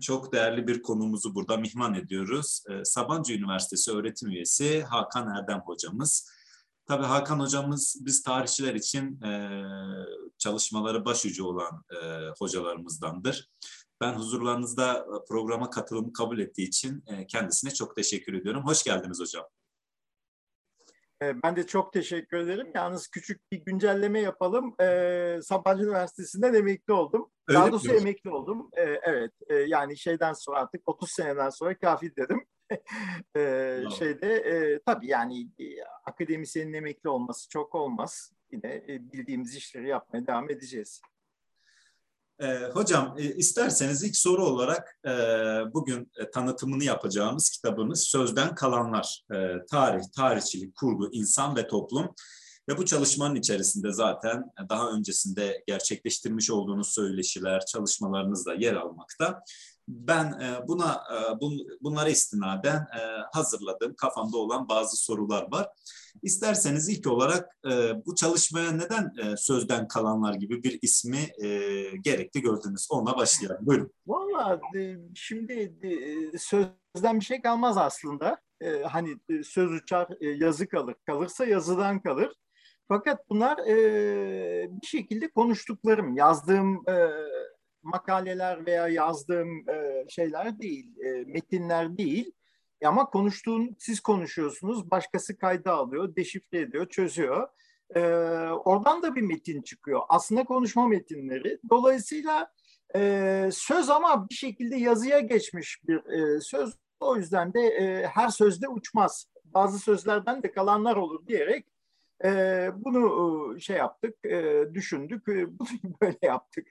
Çok değerli bir konumuzu burada mihman ediyoruz. E, Sabancı Üniversitesi öğretim üyesi Hakan Erdem hocamız. Tabii Hakan hocamız biz tarihçiler için e, çalışmaları başucu olan e, hocalarımızdandır. Ben huzurlarınızda programa katılımı kabul ettiği için e, kendisine çok teşekkür ediyorum. Hoş geldiniz hocam. E, ben de çok teşekkür ederim. Yalnız küçük bir güncelleme yapalım. Ee, Sabancı Üniversitesi'nden emekli oldum. Öyle Daha doğrusu emekli oldum. Ee, evet, e, yani şeyden sonra artık 30 seneden sonra kafi dedim. ee, şeyde e, tabii yani e, akademisyenin emekli olması çok olmaz. Yine e, bildiğimiz işleri yapmaya devam edeceğiz. E, hocam e, isterseniz ilk soru olarak e, bugün e, tanıtımını yapacağımız kitabımız Sözden Kalanlar. E, tarih, tarihçilik, kurgu, insan ve toplum. Ve bu çalışmanın içerisinde zaten daha öncesinde gerçekleştirmiş olduğunuz söyleşiler, çalışmalarınız da yer almakta. Ben e, buna e, bun, bunlara istinaden e, hazırladığım kafamda olan bazı sorular var. İsterseniz ilk olarak bu çalışmaya neden sözden kalanlar gibi bir ismi gerekli gördünüz? Onunla başlayalım. Buyurun. Valla şimdi sözden bir şey kalmaz aslında. Hani söz uçar, yazı kalır. Kalırsa yazıdan kalır. Fakat bunlar bir şekilde konuştuklarım, yazdığım makaleler veya yazdığım e, şeyler değil, e, metinler değil. Ama konuştuğun, siz konuşuyorsunuz, başkası kayda alıyor, deşifre ediyor, çözüyor. E, oradan da bir metin çıkıyor. Aslında konuşma metinleri. Dolayısıyla e, söz ama bir şekilde yazıya geçmiş bir e, söz. O yüzden de e, her sözde uçmaz. Bazı sözlerden de kalanlar olur diyerek e, bunu şey yaptık, e, düşündük, e, bunu böyle yaptık.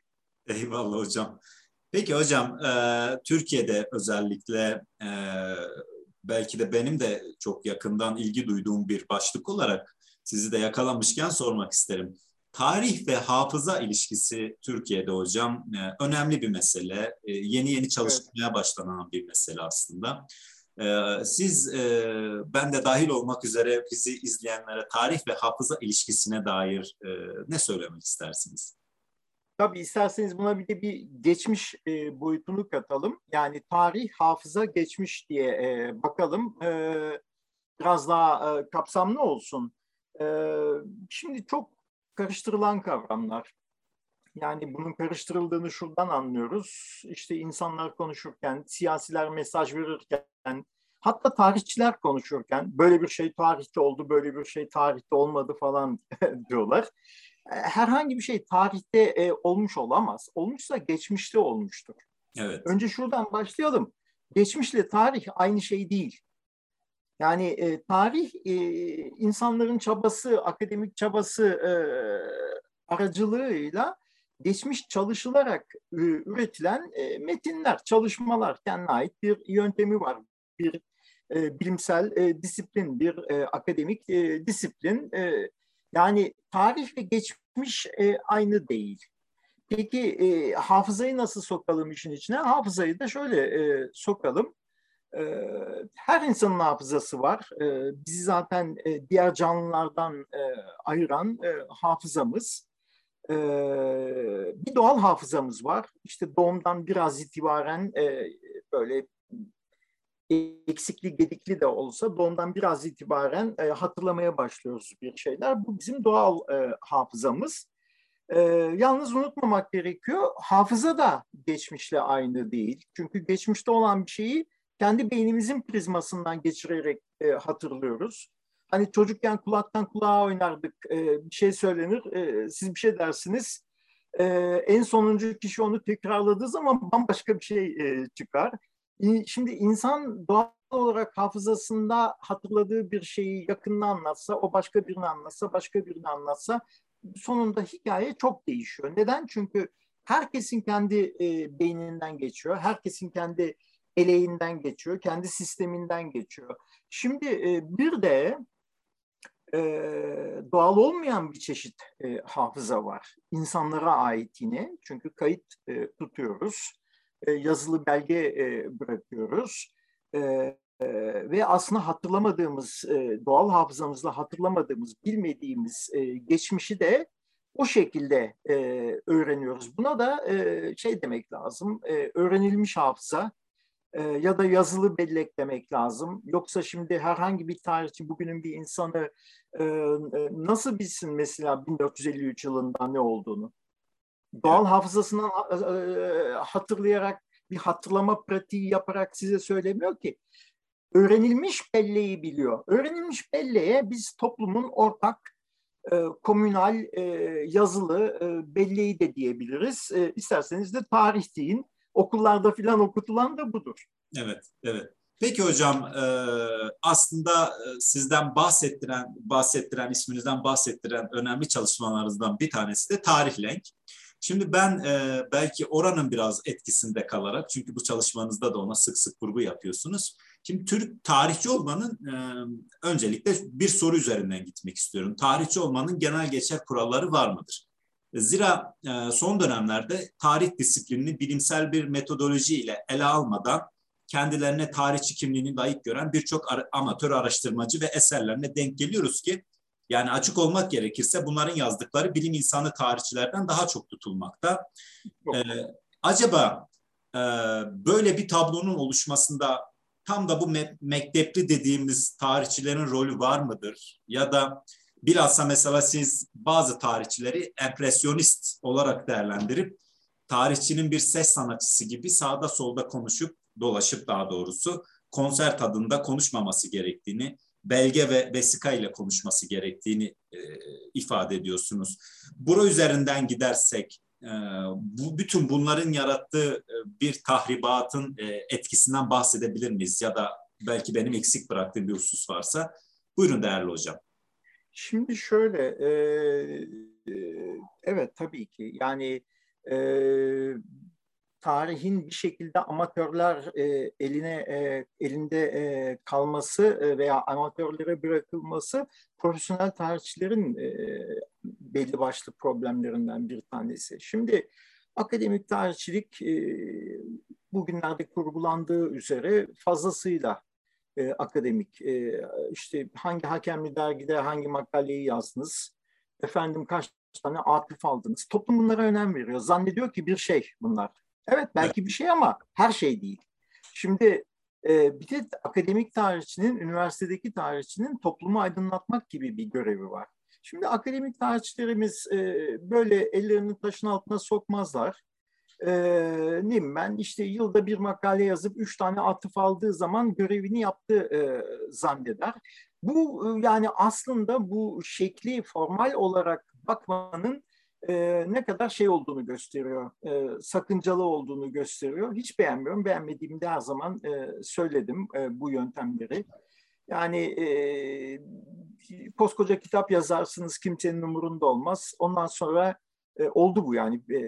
Eyvallah hocam. Peki hocam, e, Türkiye'de özellikle e, belki de benim de çok yakından ilgi duyduğum bir başlık olarak sizi de yakalamışken sormak isterim. Tarih ve hafıza ilişkisi Türkiye'de hocam e, önemli bir mesele. E, yeni yeni çalışmaya evet. başlanan bir mesele aslında. E, siz, e, ben de dahil olmak üzere bizi izleyenlere tarih ve hafıza ilişkisine dair e, ne söylemek istersiniz? Tabii isterseniz buna bir de bir geçmiş e, boyutunu katalım. Yani tarih, hafıza, geçmiş diye bakalım. Biraz daha kapsamlı olsun. Şimdi çok karıştırılan kavramlar. Yani bunun karıştırıldığını şuradan anlıyoruz. İşte insanlar konuşurken, siyasiler mesaj verirken, hatta tarihçiler konuşurken böyle bir şey tarihte oldu, böyle bir şey tarihte olmadı falan diyorlar. E, herhangi bir şey tarihte e, olmuş olamaz. Olmuşsa geçmişte olmuştur. Evet. Önce şuradan başlayalım. Geçmişle tarih aynı şey değil. Yani e, tarih e, insanların çabası, akademik çabası e, aracılığıyla geçmiş çalışılarak e, üretilen e, metinler, çalışmalar kendine ait bir yöntemi var. Bir e, bilimsel e, disiplin, bir e, akademik e, disiplin. E, yani tarih ve geçmiş e, aynı değil. Peki e, hafızayı nasıl sokalım işin içine? Hafızayı da şöyle e, sokalım. E, her insanın hafızası var. E, bizi zaten e, diğer canlılardan e, ayıran e, hafızamız. E, bir doğal hafızamız var. İşte doğumdan biraz itibaren e, böyle eksikli gedikli de olsa doğumdan biraz itibaren e, hatırlamaya başlıyoruz bir şeyler. Bu bizim doğal e, hafızamız. E, yalnız unutmamak gerekiyor. Hafıza da geçmişle aynı değil. Çünkü geçmişte olan bir şeyi kendi beynimizin prizmasından geçirerek e, hatırlıyoruz. Hani çocukken kulaktan kulağa oynardık, e, bir şey söylenir, e, siz bir şey dersiniz. E, en sonuncu kişi onu tekrarladığı zaman bambaşka bir şey e, çıkar. Şimdi insan doğal olarak hafızasında hatırladığı bir şeyi yakında anlatsa, o başka birini anlatsa, başka birini anlatsa sonunda hikaye çok değişiyor. Neden? Çünkü herkesin kendi e, beyninden geçiyor, herkesin kendi eleğinden geçiyor, kendi sisteminden geçiyor. Şimdi e, bir de e, doğal olmayan bir çeşit e, hafıza var. İnsanlara ait yine çünkü kayıt e, tutuyoruz e, yazılı belge e, bırakıyoruz. E, ve aslında hatırlamadığımız, doğal hafızamızla hatırlamadığımız, bilmediğimiz geçmişi de o şekilde öğreniyoruz. Buna da şey demek lazım, öğrenilmiş hafıza ya da yazılı bellek demek lazım. Yoksa şimdi herhangi bir tarihçi bugünün bir insanı nasıl bilsin mesela 1453 yılında ne olduğunu? Doğal hafızasından e, e, hatırlayarak bir hatırlama pratiği yaparak size söylemiyor ki. Öğrenilmiş belleği biliyor. Öğrenilmiş belleğe biz toplumun ortak e, komünal e, yazılı e, belleği de diyebiliriz. E, isterseniz de tarih deyin. Okullarda filan okutulan da budur. Evet, evet. Peki hocam e, aslında e, sizden bahsettiren, bahsettiren isminizden bahsettiren önemli çalışmalarınızdan bir tanesi de Tarih Lenk. Şimdi ben e, belki oranın biraz etkisinde kalarak çünkü bu çalışmanızda da ona sık sık vurgu yapıyorsunuz. Şimdi Türk tarihçi olmanın e, öncelikle bir soru üzerinden gitmek istiyorum. Tarihçi olmanın genel geçer kuralları var mıdır? Zira e, son dönemlerde tarih disiplinini bilimsel bir metodoloji ile ele almadan kendilerine tarihçi kimliğini layık gören birçok ar- amatör araştırmacı ve eserlerine denk geliyoruz ki yani açık olmak gerekirse bunların yazdıkları bilim insanı tarihçilerden daha çok tutulmakta. Ee, acaba e, böyle bir tablonun oluşmasında tam da bu me- mektepli dediğimiz tarihçilerin rolü var mıdır? Ya da bilhassa mesela siz bazı tarihçileri empresyonist olarak değerlendirip tarihçinin bir ses sanatçısı gibi sağda solda konuşup dolaşıp daha doğrusu konser tadında konuşmaması gerektiğini belge ve vesika ile konuşması gerektiğini e, ifade ediyorsunuz. Bura üzerinden gidersek e, bu bütün bunların yarattığı e, bir tahribatın e, etkisinden bahsedebilir miyiz? Ya da belki benim eksik bıraktığım bir husus varsa. Buyurun değerli hocam. Şimdi şöyle, e, e, evet tabii ki yani e, tarihin bir şekilde amatörler e, eline e, elinde e, kalması e, veya amatörlere bırakılması profesyonel tarihçilerin e, belli başlı problemlerinden bir tanesi. Şimdi akademik tarihçilik e, bugünlerde kurgulandığı üzere fazlasıyla e, akademik. E, işte hangi hakemli dergide hangi makaleyi yazdınız, efendim kaç tane atıf aldınız. Toplum bunlara önem veriyor. Zannediyor ki bir şey bunlar Evet belki bir şey ama her şey değil. Şimdi e, bir de akademik tarihçinin, üniversitedeki tarihçinin toplumu aydınlatmak gibi bir görevi var. Şimdi akademik tarihçilerimiz e, böyle ellerini taşın altına sokmazlar. E, ne ben işte yılda bir makale yazıp üç tane atıf aldığı zaman görevini yaptı e, zanneder. Bu e, yani aslında bu şekli formal olarak bakmanın e, ne kadar şey olduğunu gösteriyor, e, sakıncalı olduğunu gösteriyor. Hiç beğenmiyorum. Beğenmediğimde her zaman e, söyledim e, bu yöntemleri. Yani e, koskoca kitap yazarsınız kimsenin umurunda olmaz. Ondan sonra e, oldu bu yani e,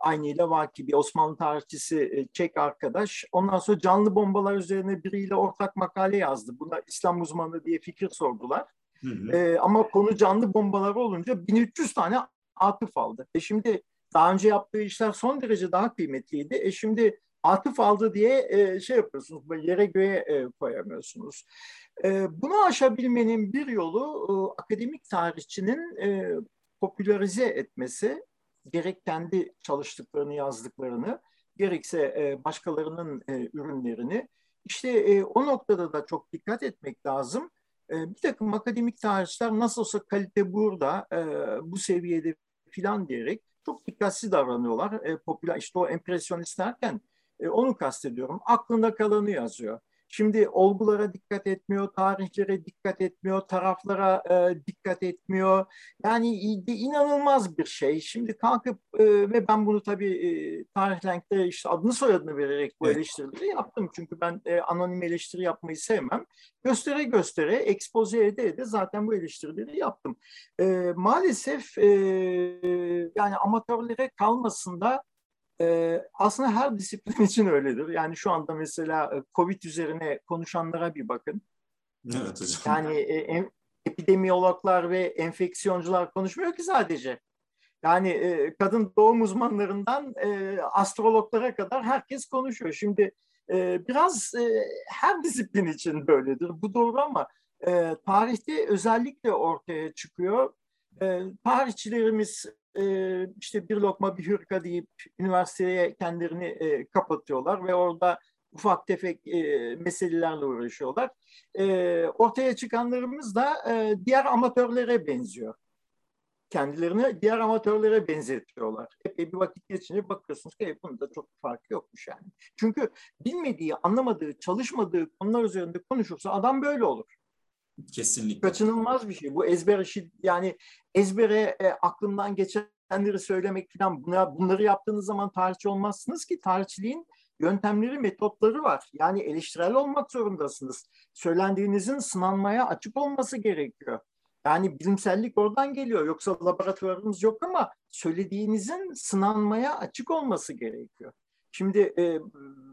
aynıyla Vaki bir Osmanlı tarihçisi e, Çek arkadaş. Ondan sonra canlı bombalar üzerine biriyle ortak makale yazdı. Buna İslam uzmanı diye fikir sordular. Hı hı. E, ama konu canlı bombalar olunca 1300 tane atıf aldı. E şimdi daha önce yaptığı işler son derece daha kıymetliydi. E şimdi atıf aldı diye e, şey yapıyorsunuz, yere göğe e, koyamıyorsunuz. E, bunu aşabilmenin bir yolu e, akademik tarihçinin e, popülerize etmesi, gerek kendi çalıştıklarını, yazdıklarını, gerekse e, başkalarının e, ürünlerini. İşte e, o noktada da çok dikkat etmek lazım. E, bir takım akademik tarihçiler nasıl kalite burada, e, bu seviyede filan diyerek çok dikkatsiz davranıyorlar. E, popüler işte o empresyonist derken e, onu kastediyorum. Aklında kalanı yazıyor. Şimdi olgulara dikkat etmiyor, tarihlere dikkat etmiyor, taraflara e, dikkat etmiyor. Yani inanılmaz bir şey. Şimdi kalkıp e, ve ben bunu tabii e, tarihlenkte işte adını soyadını vererek bu evet. eleştirileri yaptım. Çünkü ben e, anonim eleştiri yapmayı sevmem. Göstere göstere, ekspoze ede ede zaten bu eleştirileri yaptım. E, maalesef e, yani amatörlere kalmasında ee, aslında her disiplin için öyledir. Yani şu anda mesela e, Covid üzerine konuşanlara bir bakın. Evet hocam. Yani e, epidemiyologlar ve enfeksiyoncular konuşmuyor ki sadece. Yani e, kadın doğum uzmanlarından e, astrologlara kadar herkes konuşuyor. Şimdi e, biraz e, her disiplin için böyledir. Bu doğru ama e, tarihte özellikle ortaya çıkıyor. E, tarihçilerimiz e, işte bir lokma bir hırka deyip üniversiteye kendilerini e, kapatıyorlar ve orada ufak tefek e, meselelerle uğraşıyorlar. E, ortaya çıkanlarımız da e, diğer amatörlere benziyor. Kendilerini diğer amatörlere benzetiyorlar. Epey bir vakit geçince bakıyorsunuz ki bunda çok fark yokmuş yani. Çünkü bilmediği, anlamadığı, çalışmadığı konular üzerinde konuşursa adam böyle olur. Kesinlikle. Kaçınılmaz bir şey. Bu ezber işi yani ezbere e, aklımdan geçenleri söylemek falan buna, bunları yaptığınız zaman tarihçi olmazsınız ki tarihçiliğin yöntemleri, metotları var. Yani eleştirel olmak zorundasınız. Söylendiğinizin sınanmaya açık olması gerekiyor. Yani bilimsellik oradan geliyor. Yoksa laboratuvarımız yok ama söylediğinizin sınanmaya açık olması gerekiyor. Şimdi e,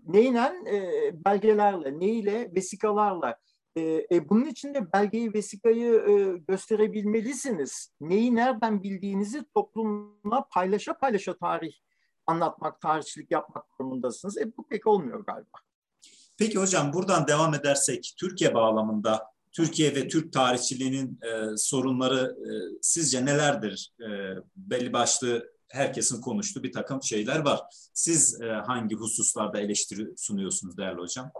neyle? E, belgelerle, neyle? Vesikalarla. E, e, bunun için de belgeyi, vesikayı e, gösterebilmelisiniz. Neyi nereden bildiğinizi toplumla paylaşa paylaşa tarih anlatmak, tarihçilik yapmak durumundasınız. E, bu pek olmuyor galiba. Peki hocam buradan devam edersek Türkiye bağlamında Türkiye ve Türk tarihçiliğinin e, sorunları e, sizce nelerdir? E, belli başlı herkesin konuştuğu bir takım şeyler var. Siz e, hangi hususlarda eleştiri sunuyorsunuz değerli hocam?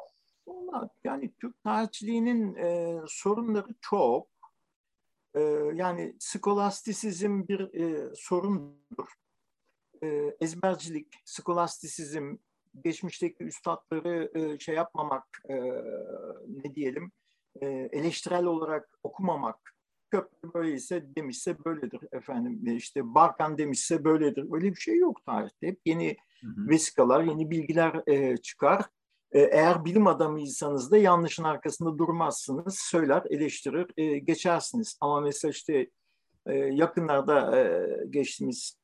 Vallahi yani Türk tarihçiliğinin e, sorunları çok. E, yani skolastisizm bir e, sorundur. E, ezbercilik, skolastisizm, geçmişteki üstadları e, şey yapmamak, e, ne diyelim, e, eleştirel olarak okumamak, Köprü böyleyse demişse böyledir efendim. İşte Barkan demişse böyledir. Öyle bir şey yok tarihte. Hep yeni hı hı. vesikalar, yeni bilgiler e, çıkar. E, eğer bilim adamıysanız da yanlışın arkasında durmazsınız. Söyler, eleştirir, e, geçersiniz. Ama mesela işte e, yakınlarda geçtiğimiz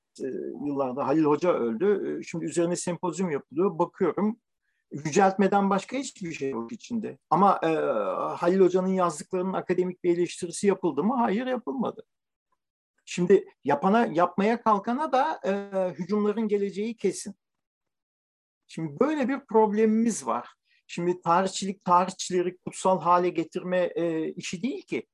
yıllarda Halil Hoca öldü. Şimdi üzerine sempozyum yapılıyor. Bakıyorum yüceltmeden başka hiçbir şey yok içinde. Ama Halil Hoca'nın yazdıklarının akademik bir eleştirisi yapıldı mı? Hayır yapılmadı. Şimdi yapana yapmaya kalkana da hücumların geleceği kesin. Şimdi böyle bir problemimiz var. Şimdi tarihçilik tarihçileri kutsal hale getirme e, işi değil ki.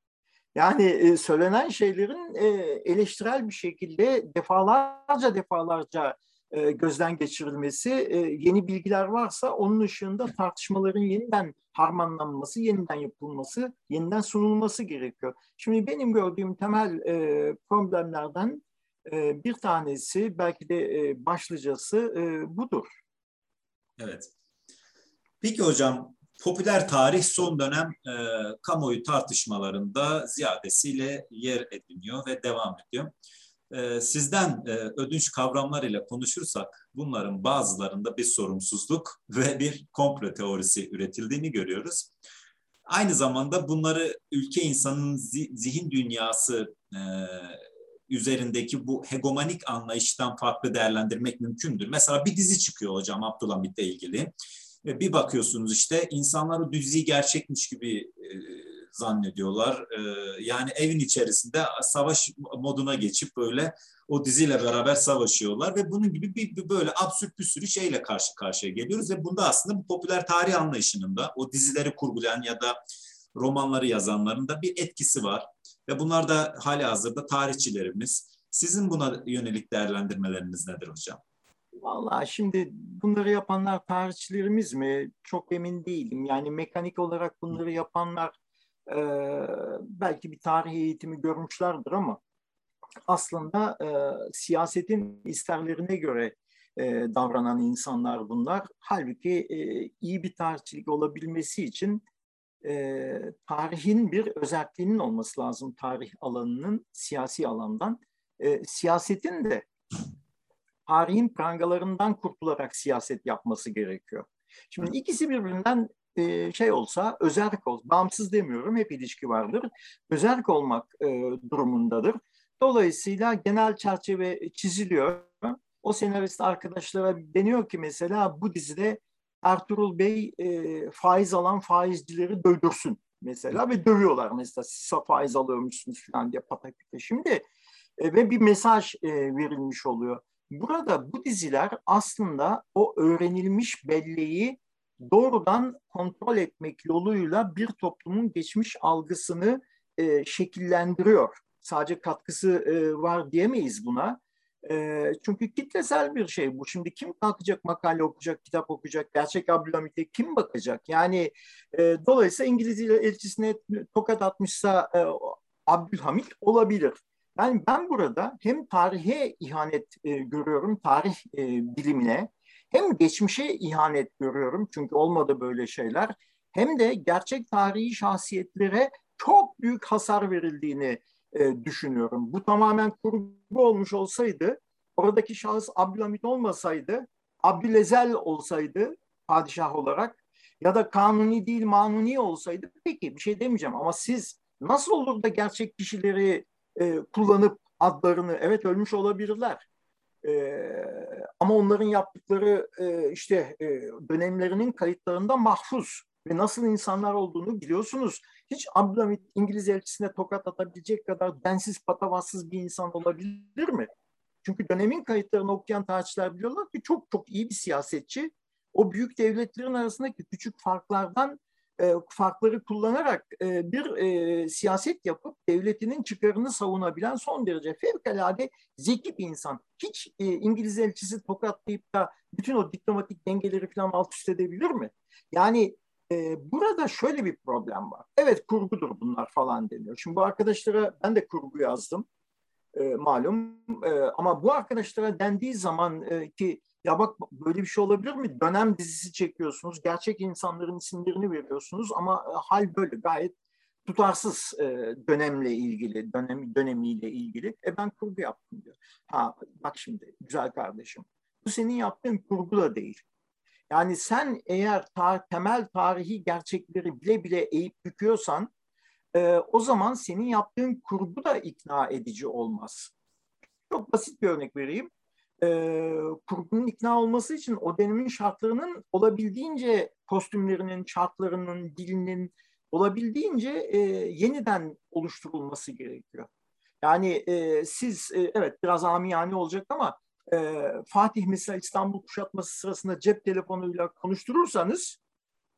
Yani e, söylenen şeylerin e, eleştirel bir şekilde defalarca defalarca e, gözden geçirilmesi, e, yeni bilgiler varsa onun ışığında tartışmaların yeniden harmanlanması, yeniden yapılması, yeniden sunulması gerekiyor. Şimdi benim gördüğüm temel e, problemlerden bir tanesi, belki de başlıcası budur. Evet. Peki hocam, popüler tarih son dönem e, kamuoyu tartışmalarında ziyadesiyle yer ediniyor ve devam ediyor. Ee, sizden e, ödünç kavramlar ile konuşursak bunların bazılarında bir sorumsuzluk ve bir komplo teorisi üretildiğini görüyoruz. Aynı zamanda bunları ülke insanının zihin dünyası e, üzerindeki bu hegemonik anlayıştan farklı değerlendirmek mümkündür. Mesela bir dizi çıkıyor hocam Abdülhamit'le ilgili. Bir bakıyorsunuz işte insanlar o diziyi gerçekmiş gibi e, zannediyorlar. E, yani evin içerisinde savaş moduna geçip böyle o diziyle beraber savaşıyorlar ve bunun gibi bir, bir böyle absürt bir sürü şeyle karşı karşıya geliyoruz ve bunda aslında bu popüler tarih anlayışının da o dizileri kurgulayan ya da romanları yazanların da bir etkisi var ve bunlar da hali hazırda tarihçilerimiz. Sizin buna yönelik değerlendirmeleriniz nedir hocam? Vallahi şimdi bunları yapanlar tarihçilerimiz mi? Çok emin değilim. Yani mekanik olarak bunları yapanlar e, belki bir tarih eğitimi görmüşlerdir ama aslında e, siyasetin isterlerine göre e, davranan insanlar bunlar. Halbuki e, iyi bir tarihçilik olabilmesi için e, tarihin bir özelliğinin olması lazım tarih alanının siyasi alandan. E, siyasetin de tarihin prangalarından kurtularak siyaset yapması gerekiyor. Şimdi ikisi birbirinden e, şey olsa, özerk ol, bağımsız demiyorum, hep ilişki vardır. Özerk olmak e, durumundadır. Dolayısıyla genel çerçeve çiziliyor. O senarist arkadaşlara deniyor ki mesela bu dizide Ertuğrul Bey e, faiz alan faizcileri dövdürsün mesela ve dövüyorlar mesela siz faiz alıyormuşsunuz falan diye pataküte. Şimdi e, ve bir mesaj e, verilmiş oluyor. Burada bu diziler aslında o öğrenilmiş belleği doğrudan kontrol etmek yoluyla bir toplumun geçmiş algısını e, şekillendiriyor. Sadece katkısı e, var diyemeyiz buna. E, çünkü kitlesel bir şey bu. Şimdi kim kalkacak makale okuyacak, kitap okuyacak, gerçek Abdülhamit'e kim bakacak? Yani e, dolayısıyla İngiliz elçisine tokat atmışsa e, Abdülhamit olabilir. Yani ben burada hem tarihe ihanet e, görüyorum, tarih e, bilimine, hem geçmişe ihanet görüyorum çünkü olmadı böyle şeyler, hem de gerçek tarihi şahsiyetlere çok büyük hasar verildiğini e, düşünüyorum. Bu tamamen kurgu olmuş olsaydı, oradaki şahıs Abdülhamit olmasaydı, Abdülezel olsaydı padişah olarak ya da kanuni değil manuni olsaydı peki bir şey demeyeceğim ama siz nasıl olur da gerçek kişileri e, kullanıp adlarını evet ölmüş olabilirler e, ama onların yaptıkları e, işte e, dönemlerinin kayıtlarında mahfuz ve nasıl insanlar olduğunu biliyorsunuz. Hiç Abdülhamit İngiliz elçisine tokat atabilecek kadar densiz patavatsız bir insan olabilir mi? Çünkü dönemin kayıtlarını okuyan tarihçiler biliyorlar ki çok çok iyi bir siyasetçi. O büyük devletlerin arasındaki küçük farklardan e, farkları kullanarak e, bir e, siyaset yapıp devletinin çıkarını savunabilen son derece fevkalade zeki bir insan. Hiç e, İngiliz elçisi tokatlayıp da bütün o diplomatik dengeleri falan alt üst edebilir mi? Yani e, burada şöyle bir problem var. Evet kurgudur bunlar falan deniyor. Şimdi bu arkadaşlara ben de kurgu yazdım e, malum e, ama bu arkadaşlara dendiği zaman e, ki ya bak böyle bir şey olabilir mi? Dönem dizisi çekiyorsunuz, gerçek insanların isimlerini veriyorsunuz ama e, hal böyle gayet tutarsız e, dönemle ilgili, dönem dönemiyle ilgili. E ben kurgu yaptım diyor. Ha bak şimdi güzel kardeşim. Bu senin yaptığın kurgu da değil. Yani sen eğer tar temel tarihi gerçekleri bile bile eğip büküyorsan e, o zaman senin yaptığın kurgu da ikna edici olmaz. Çok basit bir örnek vereyim e, kurgunun ikna olması için o dönemin şartlarının olabildiğince kostümlerinin, şartlarının, dilinin olabildiğince e, yeniden oluşturulması gerekiyor. Yani e, siz e, evet biraz amiyane olacak ama e, Fatih mesela İstanbul kuşatması sırasında cep telefonuyla konuşturursanız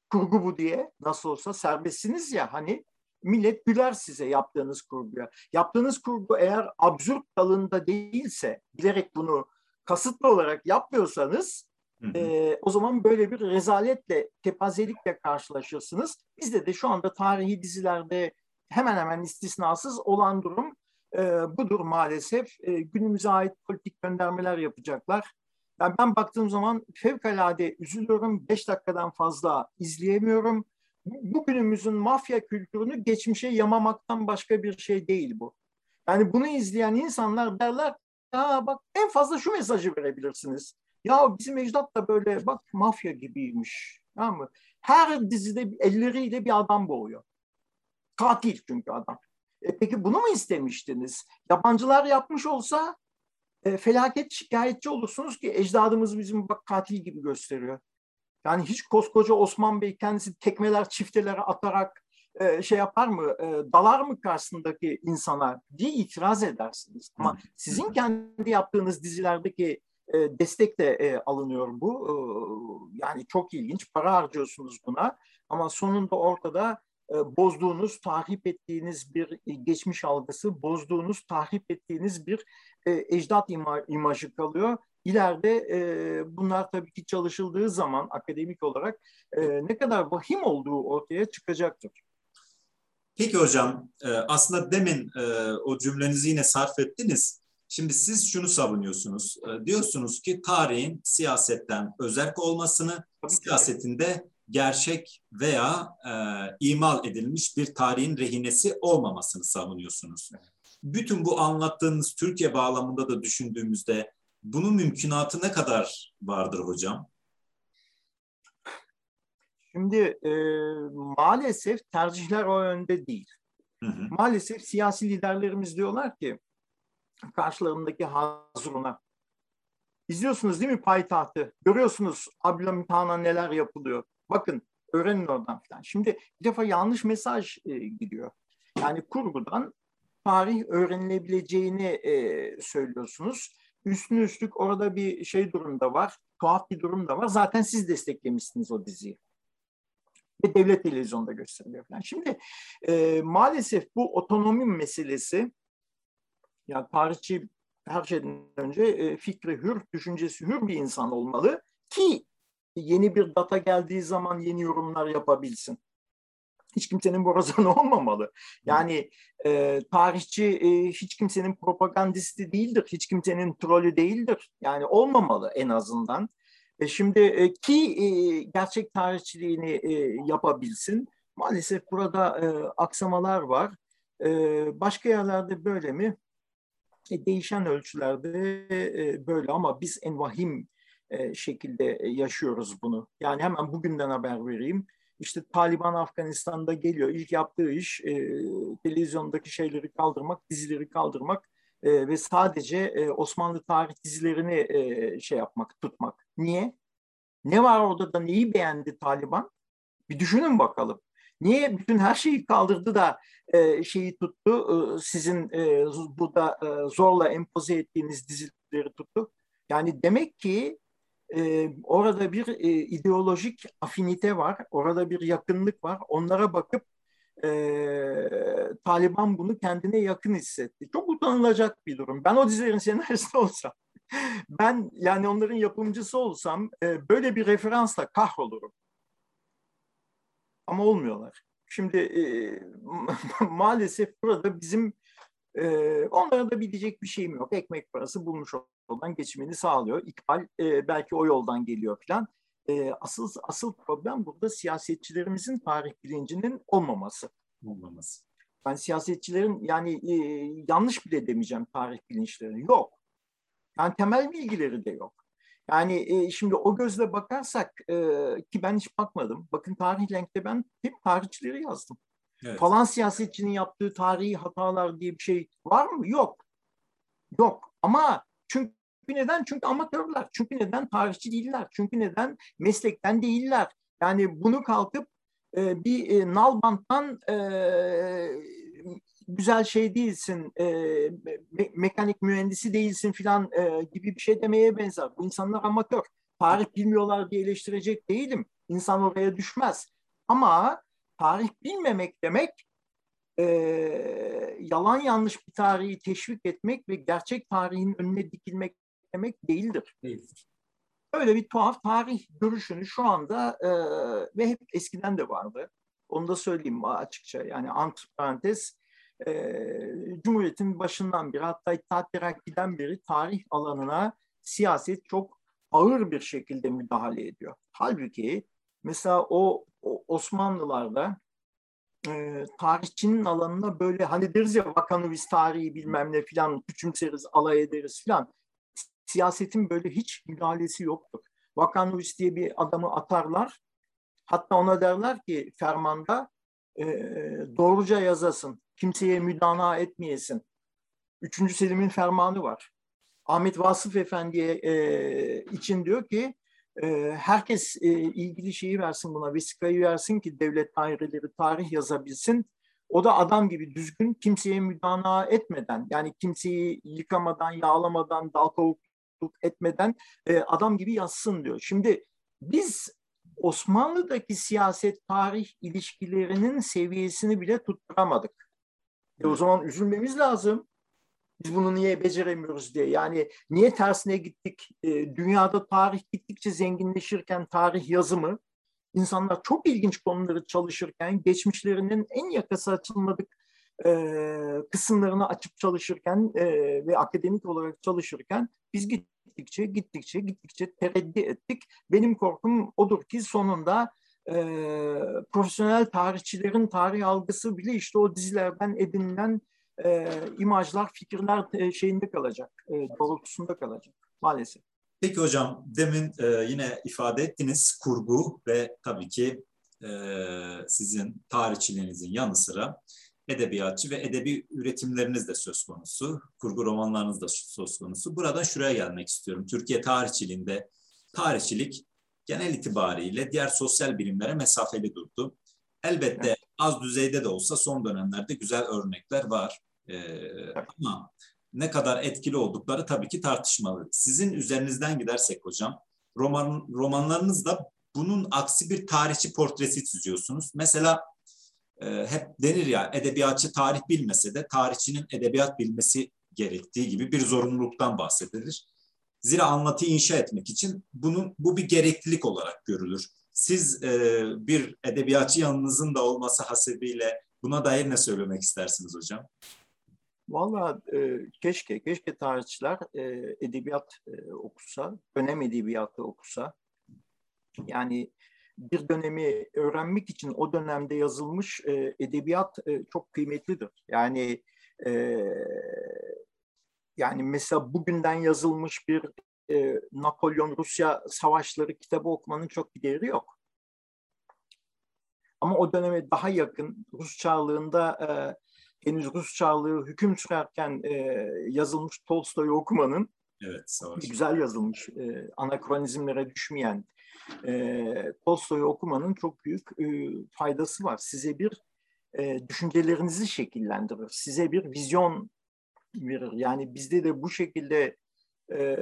kurgu bu diye nasıl olsa serbestsiniz ya hani millet güler size yaptığınız kurguya. Yaptığınız kurgu eğer absürt dalında değilse bilerek bunu kasıtlı olarak yapmıyorsanız E, o zaman böyle bir rezaletle, kepazelikle karşılaşırsınız. Bizde de şu anda tarihi dizilerde hemen hemen istisnasız olan durum e, budur maalesef. E, günümüze ait politik göndermeler yapacaklar. Yani ben baktığım zaman fevkalade üzülüyorum. Beş dakikadan fazla izleyemiyorum. Bugünümüzün mafya kültürünü geçmişe yamamaktan başka bir şey değil bu. Yani bunu izleyen insanlar derler ya bak en fazla şu mesajı verebilirsiniz. Ya bizim ecdat da böyle bak mafya gibiymiş. Tamam mı? Her dizide elleriyle bir adam boğuyor. Katil çünkü adam. E peki bunu mu istemiştiniz? Yabancılar yapmış olsa e, felaket şikayetçi olursunuz ki ecdadımız bizim bak katil gibi gösteriyor. Yani hiç koskoca Osman Bey kendisi tekmeler çiftelere atarak e, şey yapar mı, e, dalar mı karşısındaki insana diye itiraz edersiniz. Ama sizin kendi yaptığınız dizilerdeki e, destek de e, alınıyor bu. E, yani çok ilginç, para harcıyorsunuz buna. Ama sonunda ortada bozduğunuz, tahrip ettiğiniz bir e, geçmiş algısı, bozduğunuz, tahrip ettiğiniz bir e, ecdat ima, imajı kalıyor. İleride e, bunlar tabii ki çalışıldığı zaman akademik olarak e, ne kadar vahim olduğu ortaya çıkacaktır. Peki hocam, e, aslında demin e, o cümlenizi yine sarf ettiniz. Şimdi siz şunu savunuyorsunuz. E, diyorsunuz ki tarihin siyasetten özerk olmasını, siyasetinde gerçek veya e, imal edilmiş bir tarihin rehinesi olmamasını savunuyorsunuz. Bütün bu anlattığınız Türkiye bağlamında da düşündüğümüzde bunun mümkünatı ne kadar vardır hocam? Şimdi e, maalesef tercihler o yönde değil. Hı hı. Maalesef siyasi liderlerimiz diyorlar ki karşılarındaki Hazrun'a izliyorsunuz değil mi payitahtı? Görüyorsunuz Abdülhamit Han'a neler yapılıyor. Bakın öğrenin oradan falan. Şimdi bir defa yanlış mesaj e, gidiyor. Yani kurgudan tarih öğrenilebileceğini e, söylüyorsunuz. Üstüne üstlük orada bir şey durumda var. Tuhaf bir durum da var. Zaten siz desteklemişsiniz o diziyi ve devlet televizyonda gösteriliyor falan. Şimdi e, maalesef bu otonomi meselesi ya tarihçi her şeyden önce e, fikri hür, düşüncesi hür bir insan olmalı ki yeni bir data geldiği zaman yeni yorumlar yapabilsin. Hiç kimsenin borazanı olmamalı. Yani e, tarihçi e, hiç kimsenin propagandisti değildir. Hiç kimsenin trolü değildir. Yani olmamalı en azından. E, şimdi e, ki e, gerçek tarihçiliğini e, yapabilsin. Maalesef burada e, aksamalar var. E, başka yerlerde böyle mi? E, değişen ölçülerde e, böyle ama biz en vahim e, şekilde yaşıyoruz bunu. Yani hemen bugünden haber vereyim. İşte Taliban Afganistan'da geliyor. İlk yaptığı iş e, televizyondaki şeyleri kaldırmak, dizileri kaldırmak e, ve sadece e, Osmanlı tarih dizilerini e, şey yapmak, tutmak. Niye? Ne var orada da neyi beğendi Taliban? Bir düşünün bakalım. Niye bütün her şeyi kaldırdı da e, şeyi tuttu, e, sizin e, burada e, zorla empoze ettiğiniz dizileri tuttu? Yani demek ki e, orada bir e, ideolojik afinite var, orada bir yakınlık var. Onlara bakıp e, Taliban bunu kendine yakın hissetti. Çok utanılacak bir durum. Ben o dizilerin senaryosu olsam, ben yani onların yapımcısı olsam e, böyle bir referansla kahrolurum. Ama olmuyorlar. Şimdi e, maalesef burada bizim e, onlara da bilecek bir şeyim yok. Ekmek parası bulmuş yoldan geçimini sağlıyor. İkbal e, belki o yoldan geliyor falan. E, asıl asıl problem burada siyasetçilerimizin tarih bilincinin olmaması. Olmaması. Ben siyasetçilerin yani e, yanlış bile demeyeceğim tarih bilinçleri yok. Yani temel bilgileri de yok. Yani e, şimdi o gözle bakarsak e, ki ben hiç bakmadım. Bakın tarih renkte ben hep tarihçileri yazdım. Evet. Falan siyasetçinin yaptığı tarihi hatalar diye bir şey var mı? Yok. Yok. Ama çünkü neden? Çünkü amatörler. Çünkü neden? Tarihçi değiller. Çünkü neden? Meslekten değiller. Yani bunu kalkıp e, bir e, nalbanttan e, güzel şey değilsin, e, me- mekanik mühendisi değilsin filan e, gibi bir şey demeye benzer. Bu insanlar amatör. Tarih bilmiyorlar diye eleştirecek değilim. İnsan oraya düşmez. Ama tarih bilmemek demek e, yalan yanlış bir tarihi teşvik etmek ve gerçek tarihin önüne dikilmek demek değildir. Değildir. Öyle bir tuhaf tarih görüşünü şu anda e, ve hep eskiden de vardı. Onu da söyleyeyim açıkça. Yani antiparantez e, Cumhuriyet'in başından beri hatta İttihat Terakki'den beri tarih alanına siyaset çok ağır bir şekilde müdahale ediyor. Halbuki mesela o, o Osmanlılarda e, tarihçinin alanına böyle hani deriz ya Vakanovist tarihi bilmem ne filan küçümseriz, alay ederiz filan. Siyasetin böyle hiç müdahalesi yoktur. Vakanovist diye bir adamı atarlar. Hatta ona derler ki fermanda e, doğruca yazasın, kimseye müdana etmeyesin. Üçüncü Selim'in fermanı var. Ahmet Vasıf Efendi'ye e, için diyor ki herkes ilgili şeyi versin buna, vesikayı versin ki devlet daireleri tarih yazabilsin. O da adam gibi düzgün kimseye müdana etmeden yani kimseyi yıkamadan, yağlamadan, dal kavukluk etmeden adam gibi yazsın diyor. Şimdi biz Osmanlı'daki siyaset tarih ilişkilerinin seviyesini bile tutturamadık. E o zaman üzülmemiz lazım. Biz bunu niye beceremiyoruz diye. Yani niye tersine gittik? E, dünyada tarih gittikçe zenginleşirken tarih yazımı, insanlar çok ilginç konuları çalışırken, geçmişlerinin en yakası açılmadık e, kısımlarını açıp çalışırken e, ve akademik olarak çalışırken biz gittikçe, gittikçe, gittikçe tereddi ettik. Benim korkum odur ki sonunda e, profesyonel tarihçilerin tarih algısı bile işte o dizilerden edinilen e, imajlar, fikirler e, şeyinde kalacak, e, doğrultusunda kalacak maalesef. Peki hocam, demin e, yine ifade ettiniz kurgu ve tabii ki e, sizin tarihçiliğinizin yanı sıra edebiyatçı ve edebi üretimleriniz de söz konusu. Kurgu romanlarınız da söz konusu. Burada şuraya gelmek istiyorum. Türkiye tarihçiliğinde tarihçilik genel itibariyle diğer sosyal bilimlere mesafeli durdu. Elbette az düzeyde de olsa son dönemlerde güzel örnekler var. Ee, ama ne kadar etkili oldukları tabii ki tartışmalı. Sizin üzerinizden gidersek hocam, roman romanlarınızda bunun aksi bir tarihçi portresi çiziyorsunuz. Mesela e, hep denir ya edebiyatçı tarih bilmese de tarihçinin edebiyat bilmesi gerektiği gibi bir zorunluluktan bahsedilir. Zira anlatıyı inşa etmek için bunun bu bir gereklilik olarak görülür. Siz e, bir edebiyatçı yanınızın da olması hasebiyle buna dair ne söylemek istersiniz hocam? Valla e, keşke, keşke tarihçiler e, edebiyat e, okusa, dönem edebiyatı okusa. Yani bir dönemi öğrenmek için o dönemde yazılmış e, edebiyat e, çok kıymetlidir. Yani e, yani mesela bugünden yazılmış bir e, Napolyon Rusya savaşları kitabı okumanın çok bir değeri yok. Ama o döneme daha yakın Rus çağlığında e, henüz Rus çağlığı hüküm sürerken e, yazılmış Tolstoy'u okumanın evet, savaş. güzel yazılmış, e, anakronizmlere düşmeyen e, Tolstoy'u okumanın çok büyük e, faydası var. Size bir e, düşüncelerinizi şekillendirir, size bir vizyon verir. Yani bizde de bu şekilde e,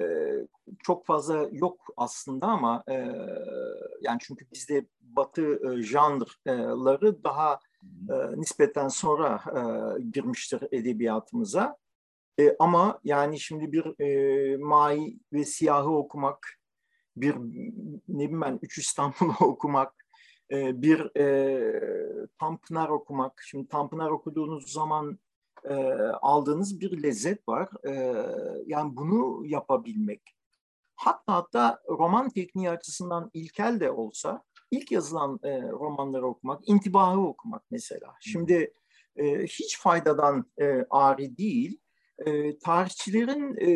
çok fazla yok aslında ama e, yani çünkü bizde Batı e, janrları daha e, nispeten sonra e, girmiştir edebiyatımıza. E, ama yani şimdi bir e, Mai ve Siyah'ı okumak, bir ne bileyim ben Üç İstanbul'u okumak, e, bir e, Tanpınar okumak. Şimdi Tanpınar okuduğunuz zaman e, aldığınız bir lezzet var. E, yani bunu yapabilmek. Hatta hatta roman tekniği açısından ilkel de olsa ilk yazılan e, romanları okumak, intibahı okumak mesela. Şimdi e, hiç faydadan e, ari değil. E, tarihçilerin e,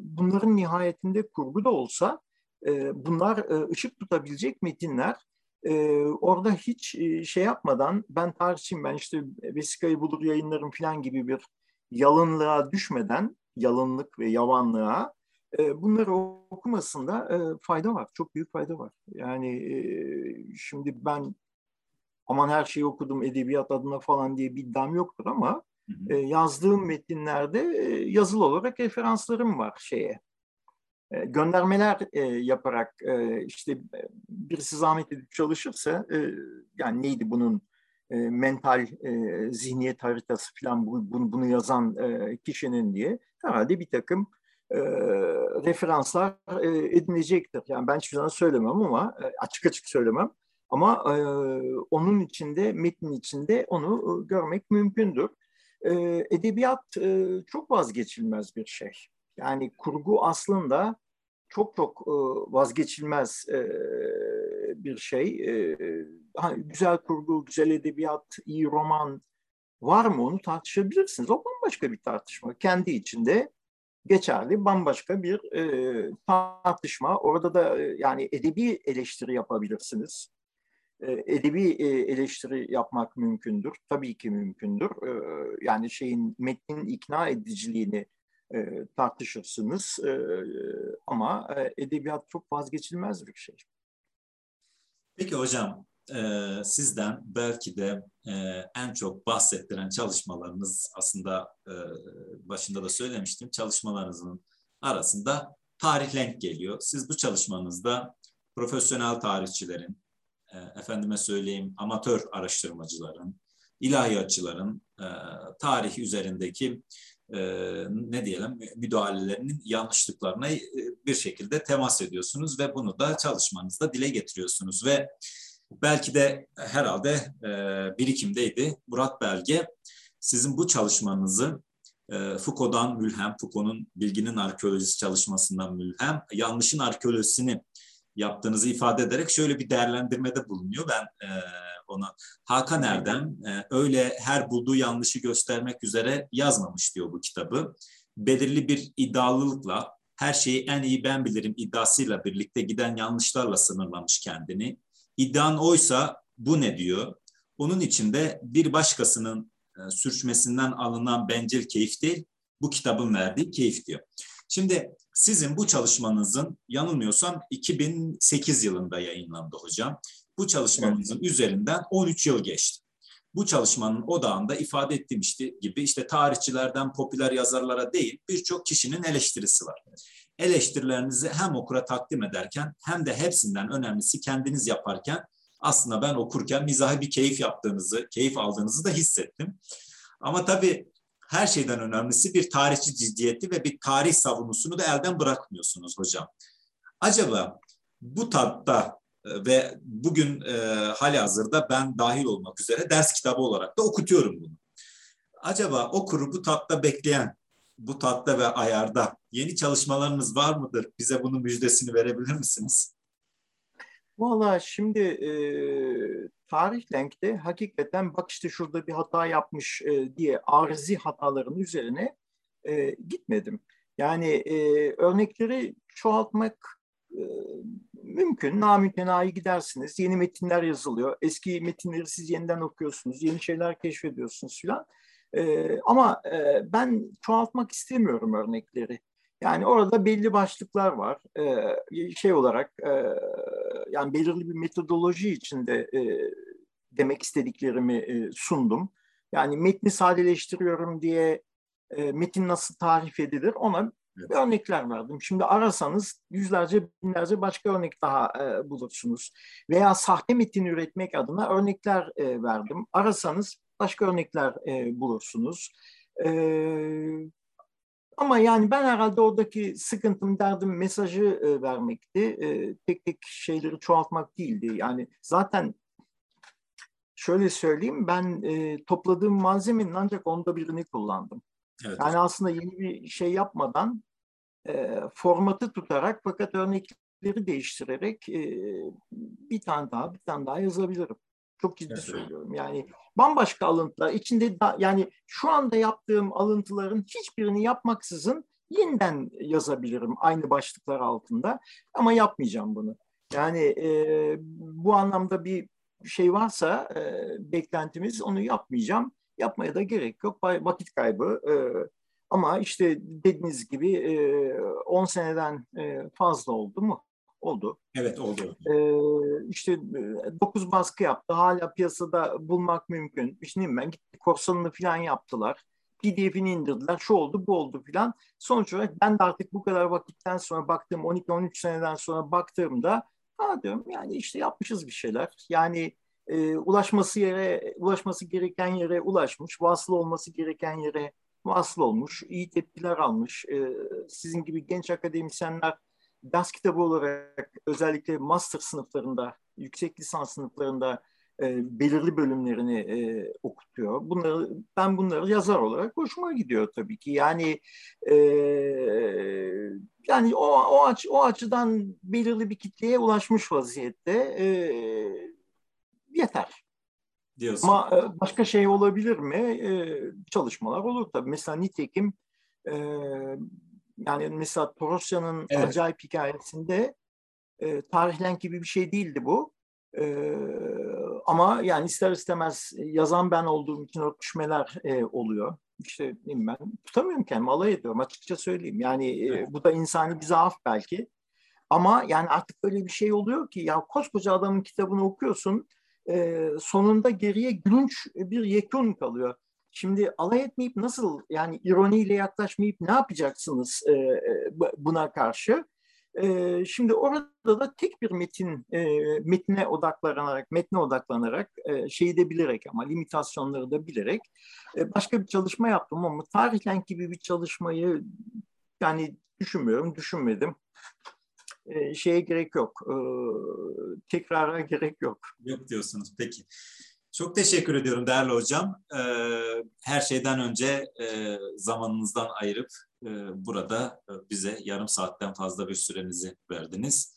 bunların nihayetinde kurgu da olsa e, bunlar e, ışık tutabilecek metinler. E, orada hiç e, şey yapmadan ben tarihçiyim ben işte vesikayı bulur yayınlarım falan gibi bir yalınlığa düşmeden yalınlık ve yavanlığa e, bunları okumasında e, fayda var. Çok büyük fayda var. Yani e, şimdi ben aman her şeyi okudum edebiyat adına falan diye bir iddiam yoktur ama hı. yazdığım metinlerde yazılı olarak referanslarım var şeye. Göndermeler yaparak işte birisi zahmet edip çalışırsa yani neydi bunun mental zihniyet haritası falan bunu, yazan kişinin diye herhalde bir takım e, referanslar e, edinecektir. Yani ben hiçbir zaman söylemem ama e, açık açık söylemem. Ama e, onun içinde, metnin içinde onu e, görmek mümkündür. E, edebiyat e, çok vazgeçilmez bir şey. Yani kurgu aslında çok çok e, vazgeçilmez e, bir şey. E, hani güzel kurgu, güzel edebiyat, iyi roman var mı onu tartışabilirsiniz. O bambaşka bir tartışma. Kendi içinde geçerli bambaşka bir tartışma. Orada da yani edebi eleştiri yapabilirsiniz. Edebi eleştiri yapmak mümkündür. Tabii ki mümkündür. Yani şeyin metnin ikna ediciliğini e, tartışırsınız. E, ama e, edebiyat çok vazgeçilmez bir şey. Peki hocam, e, sizden belki de e, en çok bahsettiren çalışmalarınız aslında e, başında da söylemiştim çalışmalarınızın arasında tarih lenk geliyor. Siz bu çalışmanızda profesyonel tarihçilerin, e, efendime söyleyeyim amatör araştırmacıların, ilahiyatçıların e, tarih üzerindeki e, ne diyelim müdahalelerinin yanlışlıklarına e, bir şekilde temas ediyorsunuz ve bunu da çalışmanızda dile getiriyorsunuz ve Belki de herhalde e, birikimdeydi. Murat Belge sizin bu çalışmanızı e, Foucault'dan mülhem, Foucault'un bilginin arkeolojisi çalışmasından mülhem, yanlışın arkeolojisini yaptığınızı ifade ederek şöyle bir değerlendirmede bulunuyor. Ben e, ona Hakan Erdem e, öyle her bulduğu yanlışı göstermek üzere yazmamış diyor bu kitabı. Belirli bir iddialılıkla her şeyi en iyi ben bilirim iddiasıyla birlikte giden yanlışlarla sınırlamış kendini. İddian oysa bu ne diyor? Onun içinde bir başkasının e, sürçmesinden alınan bencil keyif değil, bu kitabın verdiği keyif diyor. Şimdi sizin bu çalışmanızın yanılmıyorsam 2008 yılında yayınlandı hocam. Bu çalışmanızın evet. üzerinden 13 yıl geçti. Bu çalışmanın odağında ifade ettiğim işte gibi işte tarihçilerden popüler yazarlara değil birçok kişinin eleştirisi var eleştirilerinizi hem okura takdim ederken hem de hepsinden önemlisi kendiniz yaparken aslında ben okurken mizahi bir keyif yaptığınızı, keyif aldığınızı da hissettim. Ama tabii her şeyden önemlisi bir tarihçi ciddiyeti ve bir tarih savunusunu da elden bırakmıyorsunuz hocam. Acaba bu tatta e, ve bugün e, hali hazırda ben dahil olmak üzere ders kitabı olarak da okutuyorum bunu. Acaba okuru bu tatta bekleyen, bu tatta ve ayarda yeni çalışmalarınız var mıdır? Bize bunun müjdesini verebilir misiniz? Valla şimdi e, tarih lenkte hakikaten bak işte şurada bir hata yapmış e, diye arzi hataların üzerine e, gitmedim. Yani e, örnekleri çoğaltmak e, mümkün. Namütenayi gidersiniz. Yeni metinler yazılıyor. Eski metinleri siz yeniden okuyorsunuz. Yeni şeyler keşfediyorsunuz filan. E, ama e, ben çoğaltmak istemiyorum örnekleri. Yani orada belli başlıklar var. E, şey olarak e, yani belirli bir metodoloji içinde e, demek istediklerimi e, sundum. Yani metni sadeleştiriyorum diye e, metin nasıl tarif edilir ona evet. örnekler verdim. Şimdi arasanız yüzlerce binlerce başka örnek daha e, bulursunuz. Veya sahte metin üretmek adına örnekler e, verdim. Arasanız başka örnekler e, bulursunuz. E, ama yani ben herhalde oradaki sıkıntım, derdim mesajı e, vermekti. E, tek tek şeyleri çoğaltmak değildi. Yani zaten şöyle söyleyeyim ben e, topladığım malzemenin ancak onda birini kullandım. Evet. Yani aslında yeni bir şey yapmadan e, formatı tutarak fakat örnekleri değiştirerek e, bir tane daha bir tane daha yazabilirim. Çok ciddi evet. söylüyorum. Yani bambaşka alıntılar içinde da, yani şu anda yaptığım alıntıların hiçbirini yapmaksızın yeniden yazabilirim aynı başlıklar altında ama yapmayacağım bunu. Yani e, bu anlamda bir şey varsa e, beklentimiz onu yapmayacağım. Yapmaya da gerek yok. Vakit kaybı. E, ama işte dediğiniz gibi e, 10 seneden e, fazla oldu mu? Oldu. Evet oldu. Ee, işte 9 baskı yaptı. Hala piyasada bulmak mümkün. İşte ben gitti korsanını falan yaptılar. PDF'ini indirdiler. Şu oldu bu oldu filan. Sonuç olarak ben de artık bu kadar vakitten sonra baktığım 12-13 seneden sonra baktığımda ha diyorum yani işte yapmışız bir şeyler. Yani e, ulaşması yere ulaşması gereken yere ulaşmış. Vasıl olması gereken yere vasıl olmuş. iyi tepkiler almış. E, sizin gibi genç akademisyenler ders kitabı olarak özellikle master sınıflarında, yüksek lisans sınıflarında e, belirli bölümlerini e, okutuyor. Bunları ben bunları yazar olarak hoşuma gidiyor tabii ki. Yani e, yani o o aç o açıdan belirli bir kitleye ulaşmış vaziyette e, yeter. Diyorsun. Ama e, başka şey olabilir mi? E, çalışmalar olur tabii. Mesela nitekim e, yani mesela Torosya'nın evet. acayip hikayesinde e, tarihlen gibi bir şey değildi bu. E, ama yani ister istemez yazan ben olduğum için örtüşmeler e, oluyor. İşte ben tutamıyorum kendimi alay ediyorum açıkça söyleyeyim. Yani e, bu da insani bir zaaf belki. Ama yani artık öyle bir şey oluyor ki ya koskoca adamın kitabını okuyorsun e, sonunda geriye gülünç bir yekun kalıyor. Şimdi alay etmeyip nasıl yani ironiyle yaklaşmayıp ne yapacaksınız e, e, buna karşı? E, şimdi orada da tek bir metin e, metne odaklanarak, metne odaklanarak e, şeyi de bilerek ama limitasyonları da bilerek e, başka bir çalışma yaptım ama tarihlen gibi bir çalışmayı yani düşünmüyorum, düşünmedim. E, şeye gerek yok, e, tekrara gerek yok. Yok diyorsunuz, peki. Çok teşekkür ediyorum değerli hocam. Ee, her şeyden önce e, zamanınızdan ayırıp e, burada e, bize yarım saatten fazla bir sürenizi verdiniz.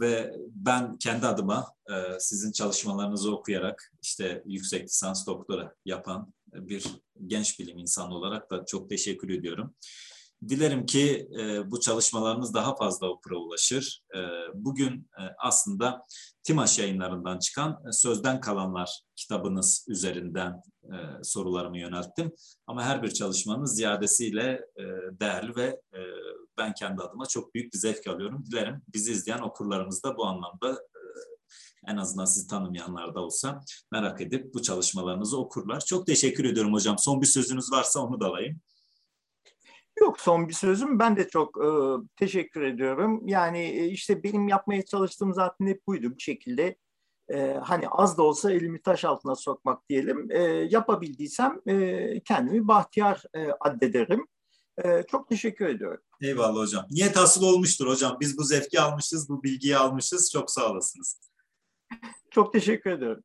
Ve ben kendi adıma sizin çalışmalarınızı okuyarak işte yüksek lisans doktora yapan bir genç bilim insanı olarak da çok teşekkür ediyorum. Dilerim ki e, bu çalışmalarınız daha fazla okura ulaşır. E, bugün e, aslında Timaş yayınlarından çıkan e, Sözden Kalanlar kitabınız üzerinden e, sorularımı yönelttim. Ama her bir çalışmanız ziyadesiyle e, değerli ve e, ben kendi adıma çok büyük bir zevk alıyorum. Dilerim bizi izleyen okurlarımız da bu anlamda e, en azından sizi tanımayanlar da olsa merak edip bu çalışmalarınızı okurlar. Çok teşekkür ediyorum hocam. Son bir sözünüz varsa onu da alayım. Yok son bir sözüm. Ben de çok e, teşekkür ediyorum. Yani e, işte benim yapmaya çalıştığım zaten hep buydu bir şekilde. e, hani az da olsa elimi taş altına sokmak diyelim. E, yapabildiysem e, kendimi bahtiyar e, addederim. E, çok teşekkür ediyorum. Eyvallah hocam. Niyet asıl olmuştur hocam. Biz bu zevki almışız, bu bilgiyi almışız. Çok sağ olasınız. Çok teşekkür ederim.